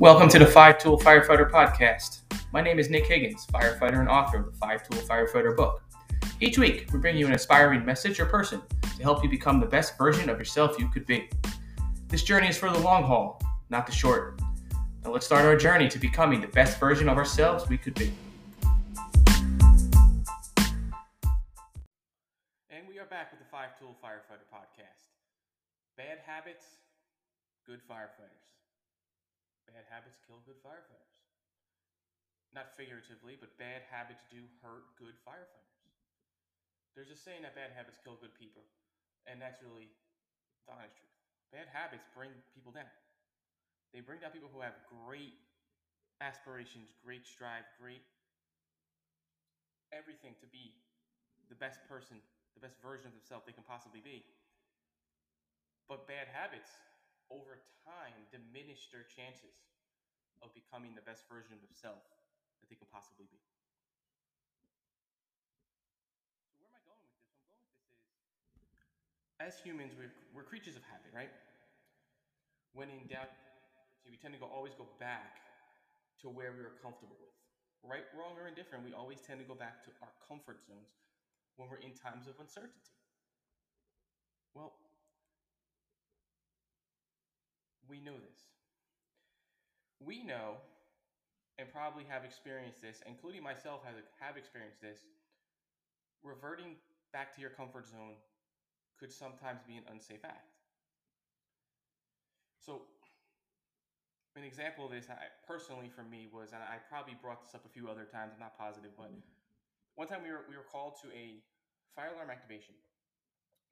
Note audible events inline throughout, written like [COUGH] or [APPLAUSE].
Welcome to the Five Tool Firefighter Podcast. My name is Nick Higgins, firefighter and author of the Five Tool Firefighter book. Each week, we bring you an inspiring message or person to help you become the best version of yourself you could be. This journey is for the long haul, not the short. Now let's start our journey to becoming the best version of ourselves we could be. And we are back with the Five Tool Firefighter Podcast. Bad habits, good firefighters. Bad habits kill good firefighters. Not figuratively, but bad habits do hurt good firefighters. There's a saying that bad habits kill good people, and that's really the honest truth. Bad habits bring people down. They bring down people who have great aspirations, great strive, great everything to be the best person, the best version of themselves they can possibly be. But bad habits over time diminish their chances of becoming the best version of themselves that they can possibly be. So where am I going with this? Where I'm going with this is as humans, we're, we're creatures of habit, right? When in doubt, we tend to go always go back to where we were comfortable with. Right, wrong, or indifferent, we always tend to go back to our comfort zones when we're in times of uncertainty. Well, we know this. We know and probably have experienced this, including myself have, have experienced this. Reverting back to your comfort zone could sometimes be an unsafe act. So, an example of this, I, personally for me, was, and I probably brought this up a few other times. I'm not positive, but mm-hmm. one time we were we were called to a fire alarm activation,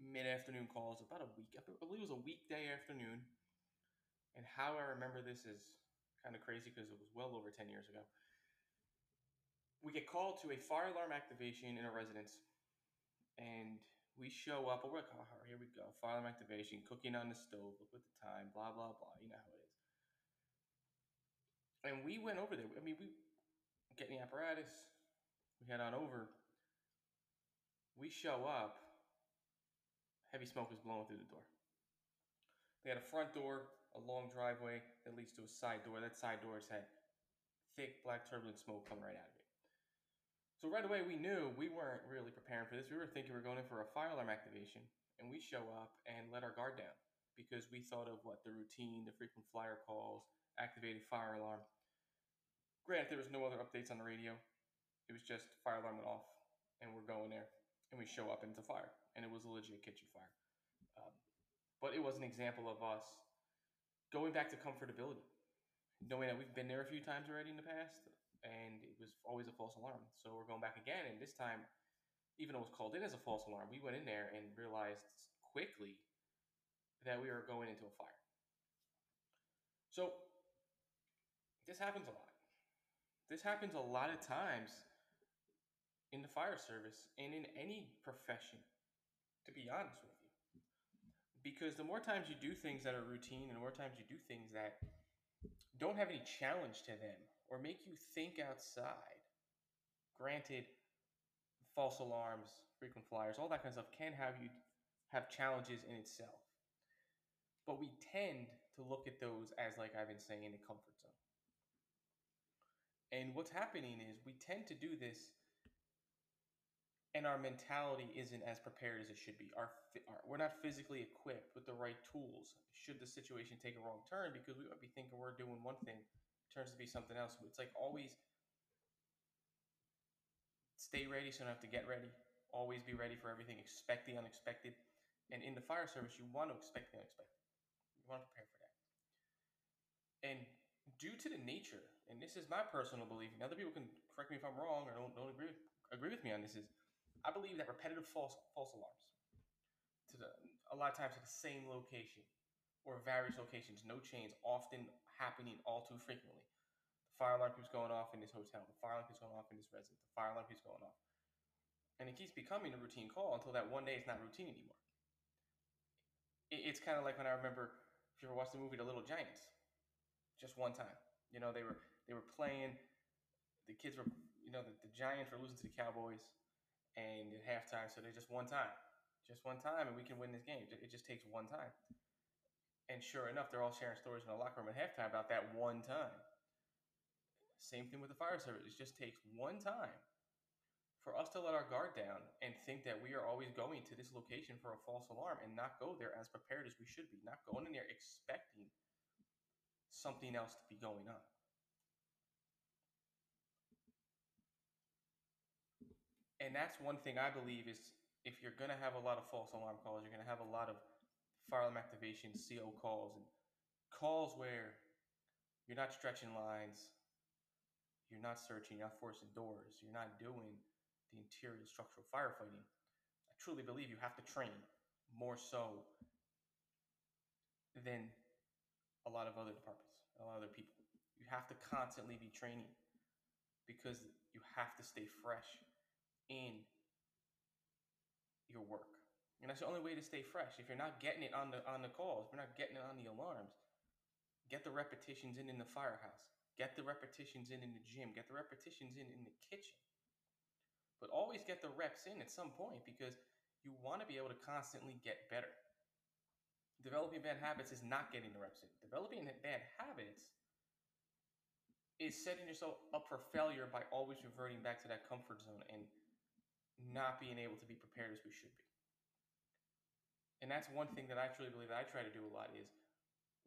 mid afternoon calls, about a week. I believe it was a weekday afternoon. And how I remember this is kind of crazy because it was well over 10 years ago. We get called to a fire alarm activation in a residence, and we show up. we're like, oh, here we go. Fire alarm activation, cooking on the stove. Look at the time. Blah blah blah. You know how it is. And we went over there. I mean, we get the apparatus. We head on over. We show up. Heavy smoke is blowing through the door. They had a front door a long driveway that leads to a side door. That side door has had thick black turbulent smoke coming right out of it. So right away we knew we weren't really preparing for this. We were thinking we are going in for a fire alarm activation, and we show up and let our guard down because we thought of what the routine, the frequent flyer calls, activated fire alarm. Granted, there was no other updates on the radio. It was just fire alarm went off, and we're going there, and we show up into fire, and it was a legit kitchen fire. Um, but it was an example of us going back to comfortability, knowing that we've been there a few times already in the past, and it was always a false alarm. So we're going back again, and this time, even though it was called in as a false alarm, we went in there and realized quickly that we were going into a fire. So this happens a lot. This happens a lot of times in the fire service and in any profession, to be honest with you because the more times you do things that are routine and the more times you do things that don't have any challenge to them or make you think outside granted false alarms frequent flyers all that kind of stuff can have you have challenges in itself. But we tend to look at those as like i've been saying a comfort zone. And what's happening is we tend to do this and our mentality isn't as prepared as it should be. Our, our, we're not physically equipped with the right tools should the situation take a wrong turn because we might be thinking we're doing one thing, turns to be something else. It's like always stay ready so you don't have to get ready. Always be ready for everything. Expect the unexpected. And in the fire service, you want to expect the unexpected. You want to prepare for that. And due to the nature, and this is my personal belief, and other people can correct me if I'm wrong or don't, don't agree, agree with me on this, is I believe that repetitive false false alarms to the, a lot of times to the same location or various locations, no chains, often happening all too frequently. The fire alarm keeps going off in this hotel. The fire alarm keeps going off in this residence. The fire alarm keeps going off. And it keeps becoming a routine call until that one day it's not routine anymore. It, it's kind of like when I remember, if you ever watched the movie The Little Giants, just one time. You know, they were they were playing. The kids were, you know, the, the Giants were losing to the Cowboys and at halftime, so there's just one time, just one time, and we can win this game. It just takes one time. And sure enough, they're all sharing stories in the locker room at halftime about that one time. Same thing with the fire service. It just takes one time for us to let our guard down and think that we are always going to this location for a false alarm and not go there as prepared as we should be, not going in there expecting something else to be going on. And that's one thing I believe is if you're going to have a lot of false alarm calls, you're going to have a lot of fire alarm activation, CO calls, and calls where you're not stretching lines, you're not searching, you're not forcing doors, you're not doing the interior structural firefighting. I truly believe you have to train more so than a lot of other departments, a lot of other people. You have to constantly be training because you have to stay fresh in your work. And that's the only way to stay fresh. If you're not getting it on the on the calls, if you're not getting it on the alarms, get the repetitions in in the firehouse. Get the repetitions in in the gym. Get the repetitions in in the kitchen. But always get the reps in at some point because you want to be able to constantly get better. Developing bad habits is not getting the reps in. Developing bad habits is setting yourself up for failure by always reverting back to that comfort zone and not being able to be prepared as we should be. And that's one thing that I truly believe that I try to do a lot is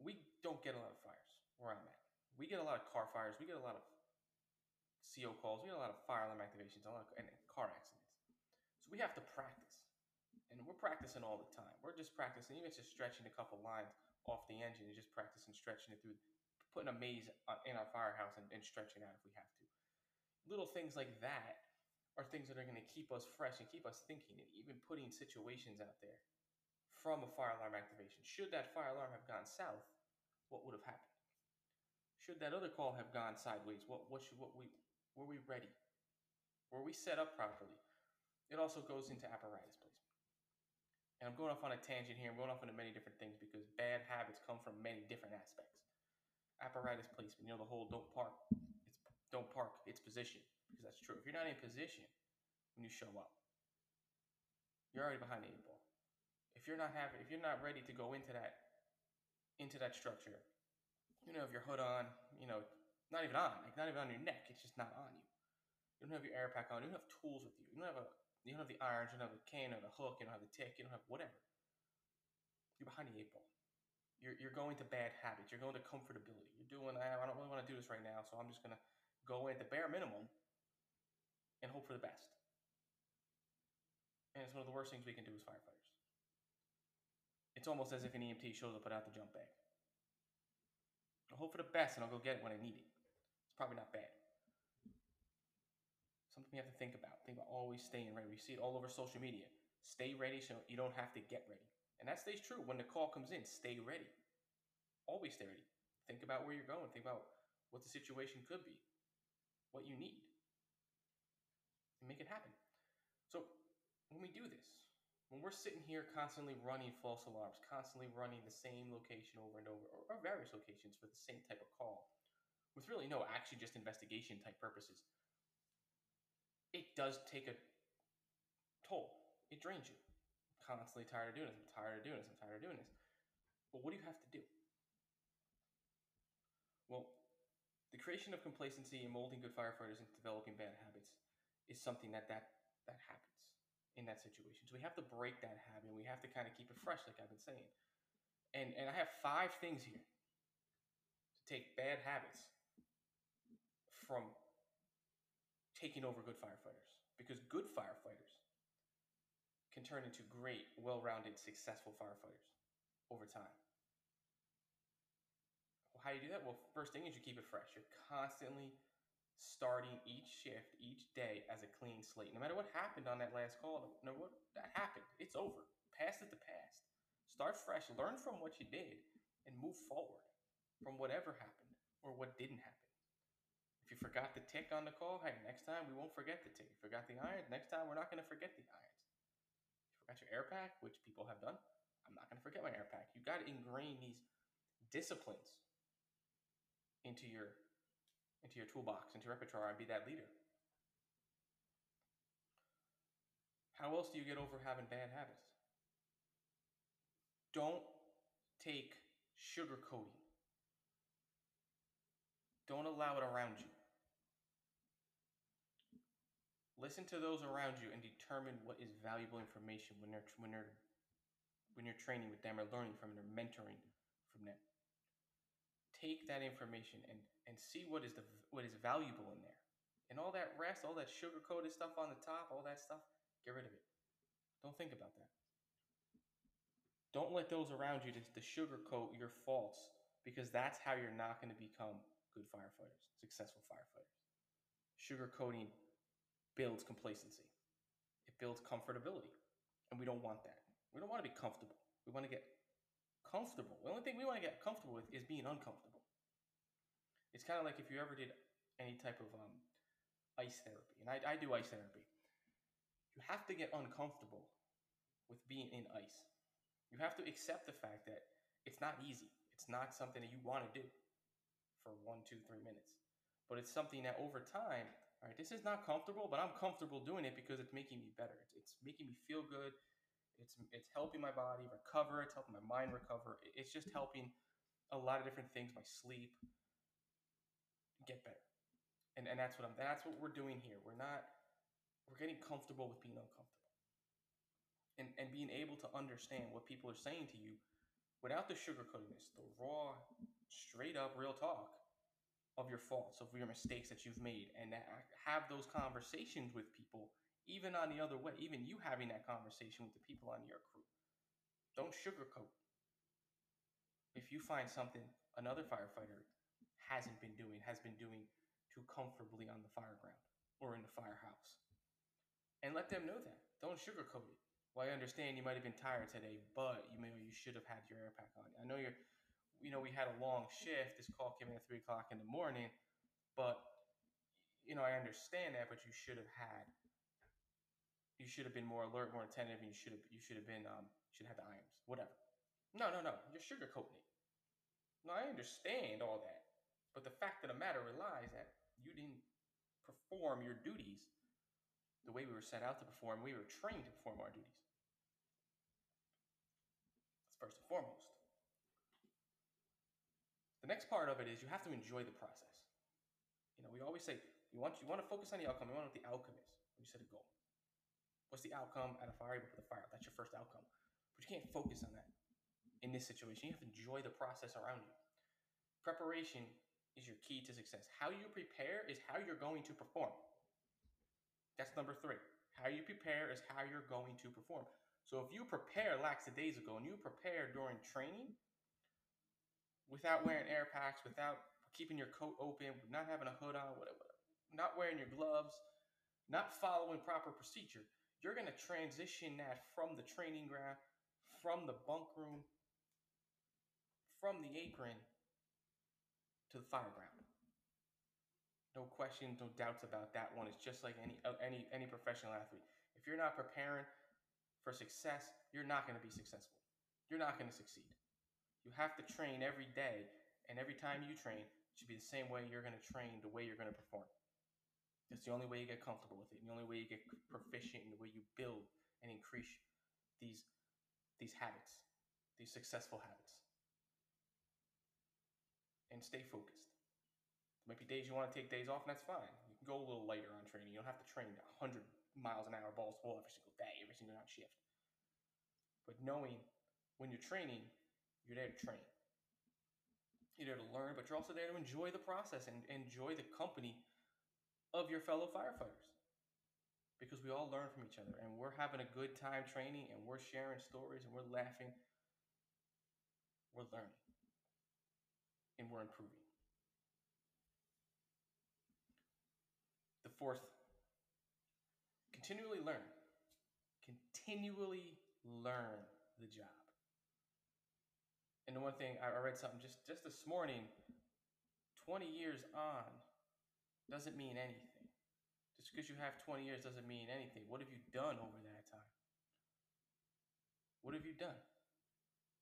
we don't get a lot of fires where I'm at. We get a lot of car fires. We get a lot of CO calls. We get a lot of fire alarm activations, a lot of, and car accidents. So we have to practice. And we're practicing all the time. We're just practicing, even just stretching a couple lines off the engine and just practicing stretching it through, putting a maze uh, in our firehouse and, and stretching out if we have to. Little things like that are things that are going to keep us fresh and keep us thinking and even putting situations out there from a fire alarm activation. Should that fire alarm have gone south, what would have happened? Should that other call have gone sideways, what what should what we were we ready? Were we set up properly? It also goes into apparatus placement. And I'm going off on a tangent here. I'm going off into many different things because bad habits come from many different aspects. Apparatus placement, you know, the whole don't park, it's don't park, it's position because that's true. If you're not in position when you show up, you're already behind the eight ball. If you're not having, if you're not ready to go into that, into that structure, you know, if your hood on, you know, not even on, like not even on your neck, it's just not on you. You don't have your air pack on. You don't have tools with you. You don't have a, you don't have the irons. You don't have a cane or the hook. You don't have the tick. You don't have whatever. You're behind the eight ball. You're, you're going to bad habits. You're going to comfortability. You're doing, I don't really want to do this right now, so I'm just going to go in at the bare minimum and hope for the best. And it's one of the worst things we can do as firefighters. It's almost as if an EMT shows up without the jump bag. I'll hope for the best and I'll go get it when I need it. It's probably not bad. Something you have to think about. Think about always staying ready. We see it all over social media. Stay ready so you don't have to get ready. And that stays true when the call comes in. Stay ready. Always stay ready. Think about where you're going. Think about what the situation could be, what you need, and make it happen. So when we do this, when we're sitting here constantly running false alarms, constantly running the same location over and over, or, or various locations for the same type of call, with really no actually just investigation type purposes, it does take a toll. It drains you. I'm constantly tired of doing this. I'm tired of doing this. I'm tired of doing this. But what do you have to do? Well, the creation of complacency and molding good firefighters into developing bad habits something that that, that happens in that situation. So we have to break that habit. We have to kind of keep it fresh, like I've been saying. And and I have five things here to take bad habits from taking over good firefighters. Because good firefighters can turn into great, well-rounded, successful firefighters over time. Well, how do you do that? Well, first thing is you keep it fresh. You're constantly starting each shift, each day as a clean slate. No matter what happened on that last call, no what that happened. It's over. Past is the past. Start fresh. Learn from what you did and move forward from whatever happened or what didn't happen. If you forgot the tick on the call, hey, next time we won't forget the tick. You forgot the irons, next time we're not going to forget the irons. You forgot your air pack, which people have done, I'm not going to forget my air pack. You got to ingrain these disciplines into your into your toolbox, into your repertoire, and be that leader. How else do you get over having bad habits? Don't take sugarcoating. Don't allow it around you. Listen to those around you and determine what is valuable information when they're when they're when you're training with them or learning from them or mentoring from them. Take that information and and see what is the what is valuable in there. And all that rest, all that sugar coated stuff on the top, all that stuff, get rid of it. Don't think about that. Don't let those around you to, to sugarcoat your faults because that's how you're not going to become good firefighters, successful firefighters. Sugarcoating builds complacency. It builds comfortability. And we don't want that. We don't want to be comfortable. We want to get comfortable. The only thing we want to get comfortable with is being uncomfortable. It's kind of like if you ever did any type of um, ice therapy, and I, I do ice therapy. You have to get uncomfortable with being in ice. You have to accept the fact that it's not easy. It's not something that you want to do for one, two, three minutes. But it's something that over time, all right, this is not comfortable, but I'm comfortable doing it because it's making me better. It's, it's making me feel good. It's it's helping my body recover. It's helping my mind recover. It's just helping a lot of different things. My sleep get better, and and that's what I'm. That's what we're doing here. We're not. We're getting comfortable with being uncomfortable, and and being able to understand what people are saying to you, without the sugarcoatingness, the raw, straight up real talk of your faults, of your mistakes that you've made, and have those conversations with people even on the other way, even you having that conversation with the people on your crew. Don't sugarcoat. If you find something another firefighter hasn't been doing, has been doing too comfortably on the fire ground or in the firehouse, and let them know that. Don't sugarcoat it. Well, I understand you might have been tired today, but you may you should have had your air pack on. I know you're, you know, we had a long shift. This call came in at three o'clock in the morning, but you know, I understand that, but you should have had you should have been more alert, more attentive, and you should have you should have been um should have the irons, whatever. No, no, no, you're sugarcoating it. No, I understand all that, but the fact of the matter relies that you didn't perform your duties the way we were set out to perform. We were trained to perform our duties. That's first and foremost. The next part of it is you have to enjoy the process. You know, we always say you want you want to focus on the outcome. You want what the outcome is when you set a goal. What's the outcome at a fire? You put the fire out. That's your first outcome. But you can't focus on that in this situation. You have to enjoy the process around you. Preparation is your key to success. How you prepare is how you're going to perform. That's number three. How you prepare is how you're going to perform. So if you prepare lackadaisical and you prepare during training without wearing air packs, without keeping your coat open, not having a hood on, whatever, not wearing your gloves, not following proper procedure, you're going to transition that from the training ground, from the bunk room, from the apron to the fire ground. No questions, no doubts about that one. It's just like any uh, any any professional athlete. If you're not preparing for success, you're not going to be successful. You're not going to succeed. You have to train every day, and every time you train, it should be the same way you're going to train, the way you're going to perform. It's the only way you get comfortable with it. And the only way you get proficient in the way you build and increase these these habits, these successful habits. And stay focused. There might be days you want to take days off, and that's fine. You can go a little lighter on training. You don't have to train 100 miles an hour balls full every single day, every single night shift. But knowing when you're training, you're there to train. You're there to learn, but you're also there to enjoy the process and enjoy the company of your fellow firefighters because we all learn from each other and we're having a good time training and we're sharing stories and we're laughing. We're learning and we're improving. The fourth, continually learn. Continually learn the job. And the one thing I read something just just this morning, 20 years on, doesn't mean anything. Just because you have 20 years doesn't mean anything. What have you done over that time? What have you done?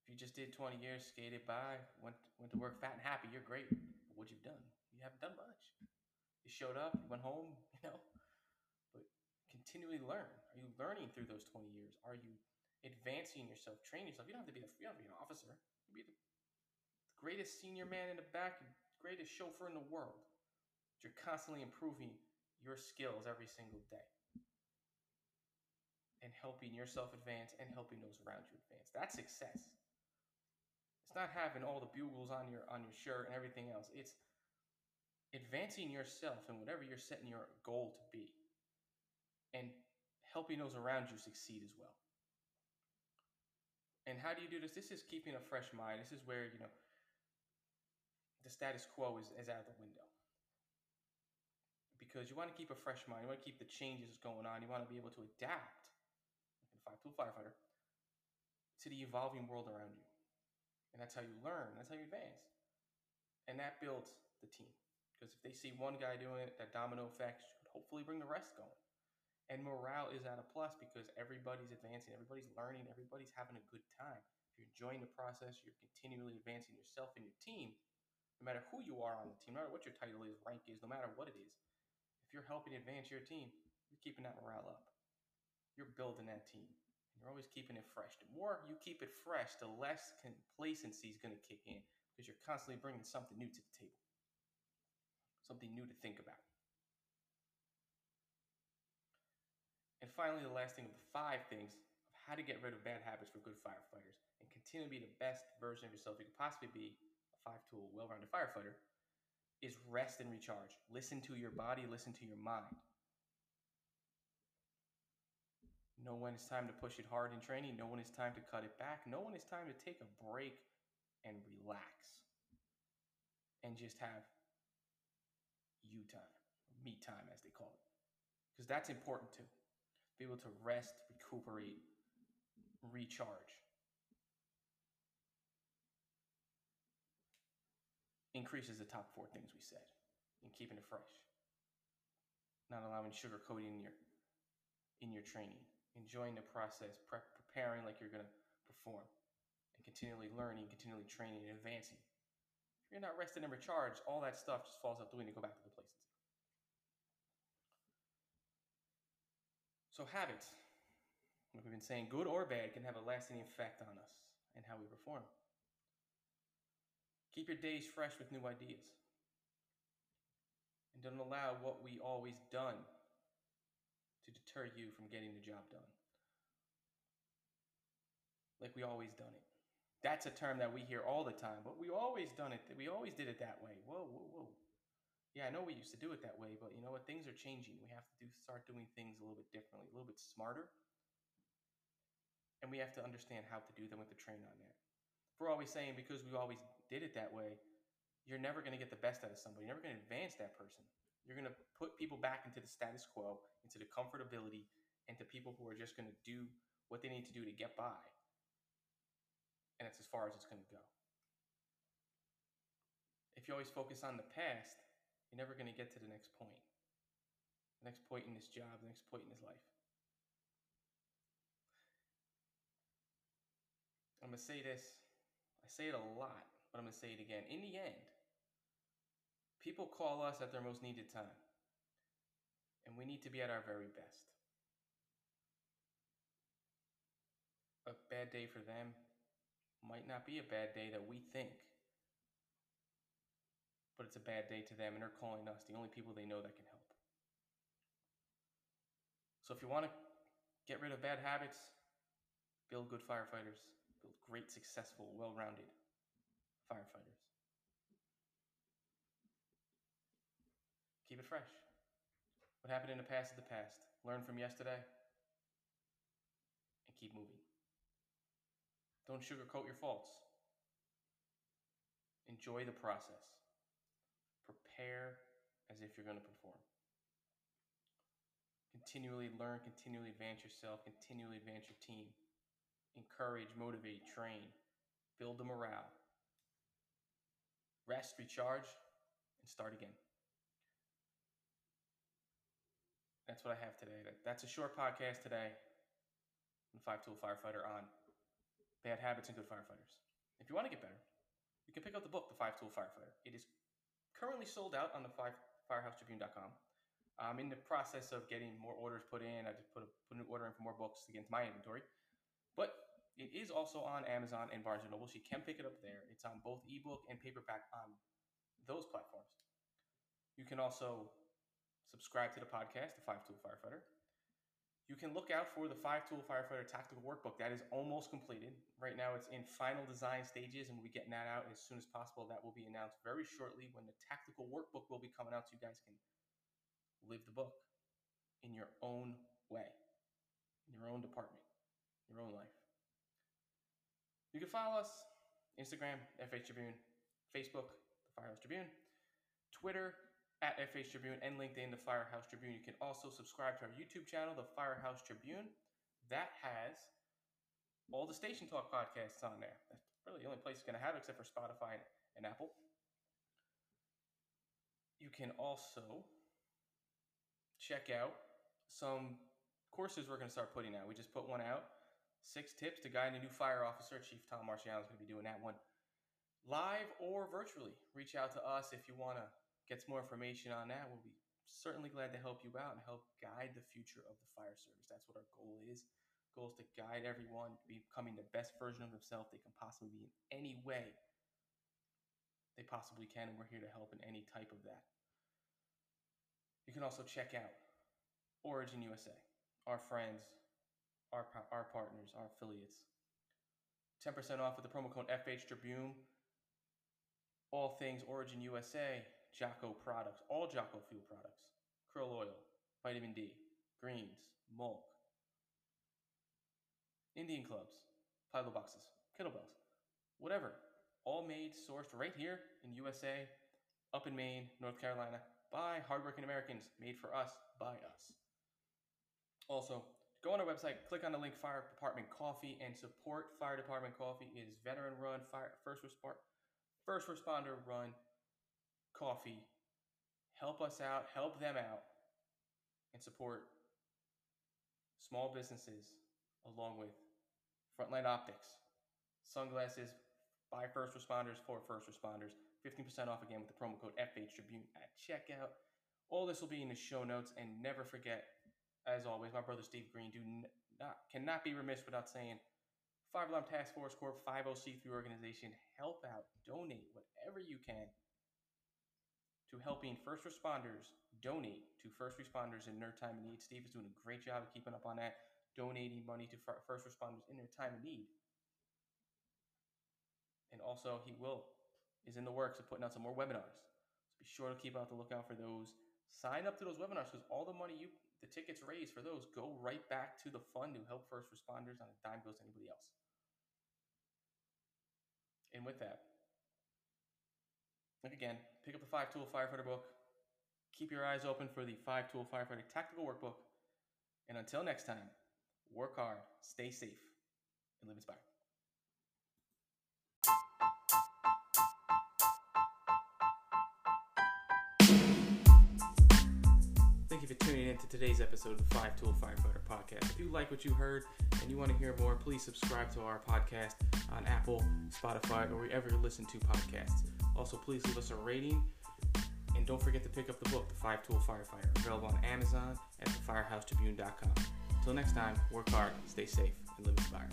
If you just did 20 years, skated by, went went to work fat and happy, you're great. But what you've done? You haven't done much. You showed up, you went home, [LAUGHS] you know. But continually learn. Are you learning through those 20 years? Are you advancing yourself, training yourself? You don't have to be the, you don't have to be an officer. You be the greatest senior man in the back, greatest chauffeur in the world. You're constantly improving your skills every single day and helping yourself advance and helping those around you advance. That's success. It's not having all the bugles on your on your shirt and everything else. It's advancing yourself and whatever you're setting your goal to be and helping those around you succeed as well. And how do you do this? This is keeping a fresh mind. This is where, you know, the status quo is, is out of the window. Because you want to keep a fresh mind. You want to keep the changes going on. You want to be able to adapt, like a five tool firefighter, to the evolving world around you. And that's how you learn. That's how you advance. And that builds the team. Because if they see one guy doing it, that domino effect should hopefully bring the rest going. And morale is at a plus because everybody's advancing, everybody's learning, everybody's having a good time. If you're enjoying the process, you're continually advancing yourself and your team, no matter who you are on the team, no matter what your title is, rank is, no matter what it is. If you're helping advance your team, you're keeping that morale up. You're building that team. You're always keeping it fresh. The more you keep it fresh, the less complacency is going to kick in because you're constantly bringing something new to the table, something new to think about. And finally, the last thing of the five things of how to get rid of bad habits for good firefighters and continue to be the best version of yourself you could possibly be, a five tool, well rounded firefighter, is rest and recharge. Listen to your body, listen to your mind. Know when it's time to push it hard in training, know when it's time to cut it back, know when it's time to take a break and relax and just have you time, me time, as they call it. Because that's important too be able to rest, recuperate, recharge. Increases the top four things we said in keeping it fresh. Not allowing sugar coating in your in your training, enjoying the process, pre- preparing like you're going to perform, and continually learning, continually training, and advancing. If you're not rested and recharged, all that stuff just falls out the window. Go back to the places. So, habits, like we've been saying, good or bad, can have a lasting effect on us and how we perform. Keep your days fresh with new ideas. And don't allow what we always done to deter you from getting the job done. Like we always done it. That's a term that we hear all the time, but we always done it. We always did it that way. Whoa, whoa, whoa yeah, I know we used to do it that way, but you know what? Things are changing. We have to do start doing things a little bit differently, a little bit smarter. And we have to understand how to do them with the train on that. If we're always saying because we always did it that way, you're never going to get the best out of somebody. You're never going to advance that person. You're going to put people back into the status quo, into the comfortability, into people who are just going to do what they need to do to get by. And that's as far as it's going to go. If you always focus on the past, you're never going to get to the next point. The next point in this job, the next point in his life. I'm going to say this. I say it a lot, but I'm going to say it again. In the end, people call us at their most needed time. And we need to be at our very best. A bad day for them might not be a bad day that we think but it's a bad day to them and they're calling us, the only people they know that can help. So if you want to get rid of bad habits, build good firefighters, build great, successful, well rounded firefighters. Keep it fresh. What happened in the past is the past. Learn from yesterday and keep moving. Don't sugarcoat your faults. Enjoy the process prepare as if you're going to perform. Continually learn, continually advance yourself, continually advance your team. Encourage, motivate, train, build the morale. Rest, recharge, and start again. That's what I have today. That's a short podcast today on Five Tool Firefighter on bad habits and good firefighters. If you want to get better, you can pick up the book, The Five Tool Firefighter. It is currently sold out on the five firehousetribune.com. I'm in the process of getting more orders put in. I just put a, put an order in for more books to get into my inventory. But it It is also on Amazon and Barnes & Noble, so you can pick it up there. It's on both ebook and paperback on those platforms. You can also subscribe to the podcast, The Five Tool Firefighter. You can look out for the Five Tool Firefighter Tactical Workbook. That is almost completed. Right now, it's in final design stages, and we'll be getting that out as soon as possible. That will be announced very shortly when the Tactical Workbook will be coming out, so you guys can live the book in your own way, in your own department, your own life. You can follow us Instagram, FH Tribune, Facebook, The Firehouse Tribune, Twitter, at FH Tribune, and LinkedIn, The Firehouse Tribune. You can also subscribe to our YouTube channel, The Firehouse Tribune. That has all the Station Talk podcasts on there. That's really the only place it's going to have except for Spotify and Apple. You can also check out some courses we're going to start putting out. We just put one out six tips to guide a new fire officer. Chief Tom Marciano is going to be doing that one live or virtually. Reach out to us if you want to get some more information on that. We'll be certainly glad to help you out and help guide the future of the fire service. That's what our goal is. Goal is to guide everyone becoming the best version of themselves they can possibly be in any way they possibly can, and we're here to help in any type of that. You can also check out Origin USA, our friends, our, our partners, our affiliates. 10% off with the promo code FH Tribune. All things Origin USA, Jocko products, all Jocko fuel products, krill oil, vitamin D, greens, milk, Indian clubs, paddle boxes, kettlebells, whatever. All made, sourced right here in USA, up in Maine, North Carolina, by hardworking Americans, made for us, by us. Also, go on our website, click on the link Fire Department Coffee, and support Fire Department Coffee. It is veteran run, fire first responder, first responder run coffee. Help us out, help them out, and support small businesses along with Frontline Optics, sunglasses by first responders for first responders. 15% off again with the promo code FH Tribune at checkout. All this will be in the show notes. And never forget, as always, my brother Steve Green do not cannot be remiss without saying Five Alarm Task Force Corp 50C3 organization. Help out, donate whatever you can to helping first responders donate to first responders in their time of need. Steve is doing a great job of keeping up on that, donating money to first responders in their time of need. And also, he will is in the works of putting out some more webinars. So be sure to keep out the lookout for those. Sign up to those webinars because all the money you, the tickets raised for those, go right back to the fund to help first responders on a dime goes to anybody else. And with that, Again, pick up the five tool firefighter book. Keep your eyes open for the five tool firefighter tactical workbook. And until next time, work hard, stay safe, and live inspired. Thank you for tuning in to today's episode of the Five Tool Firefighter Podcast. If you like what you heard and you want to hear more, please subscribe to our podcast on Apple, Spotify, or wherever you listen to podcasts. Also, please leave us a rating. And don't forget to pick up the book, The Five Tool Firefighter, available on Amazon at thefirehousetribune.com. Until next time, work hard, stay safe, and live inspired.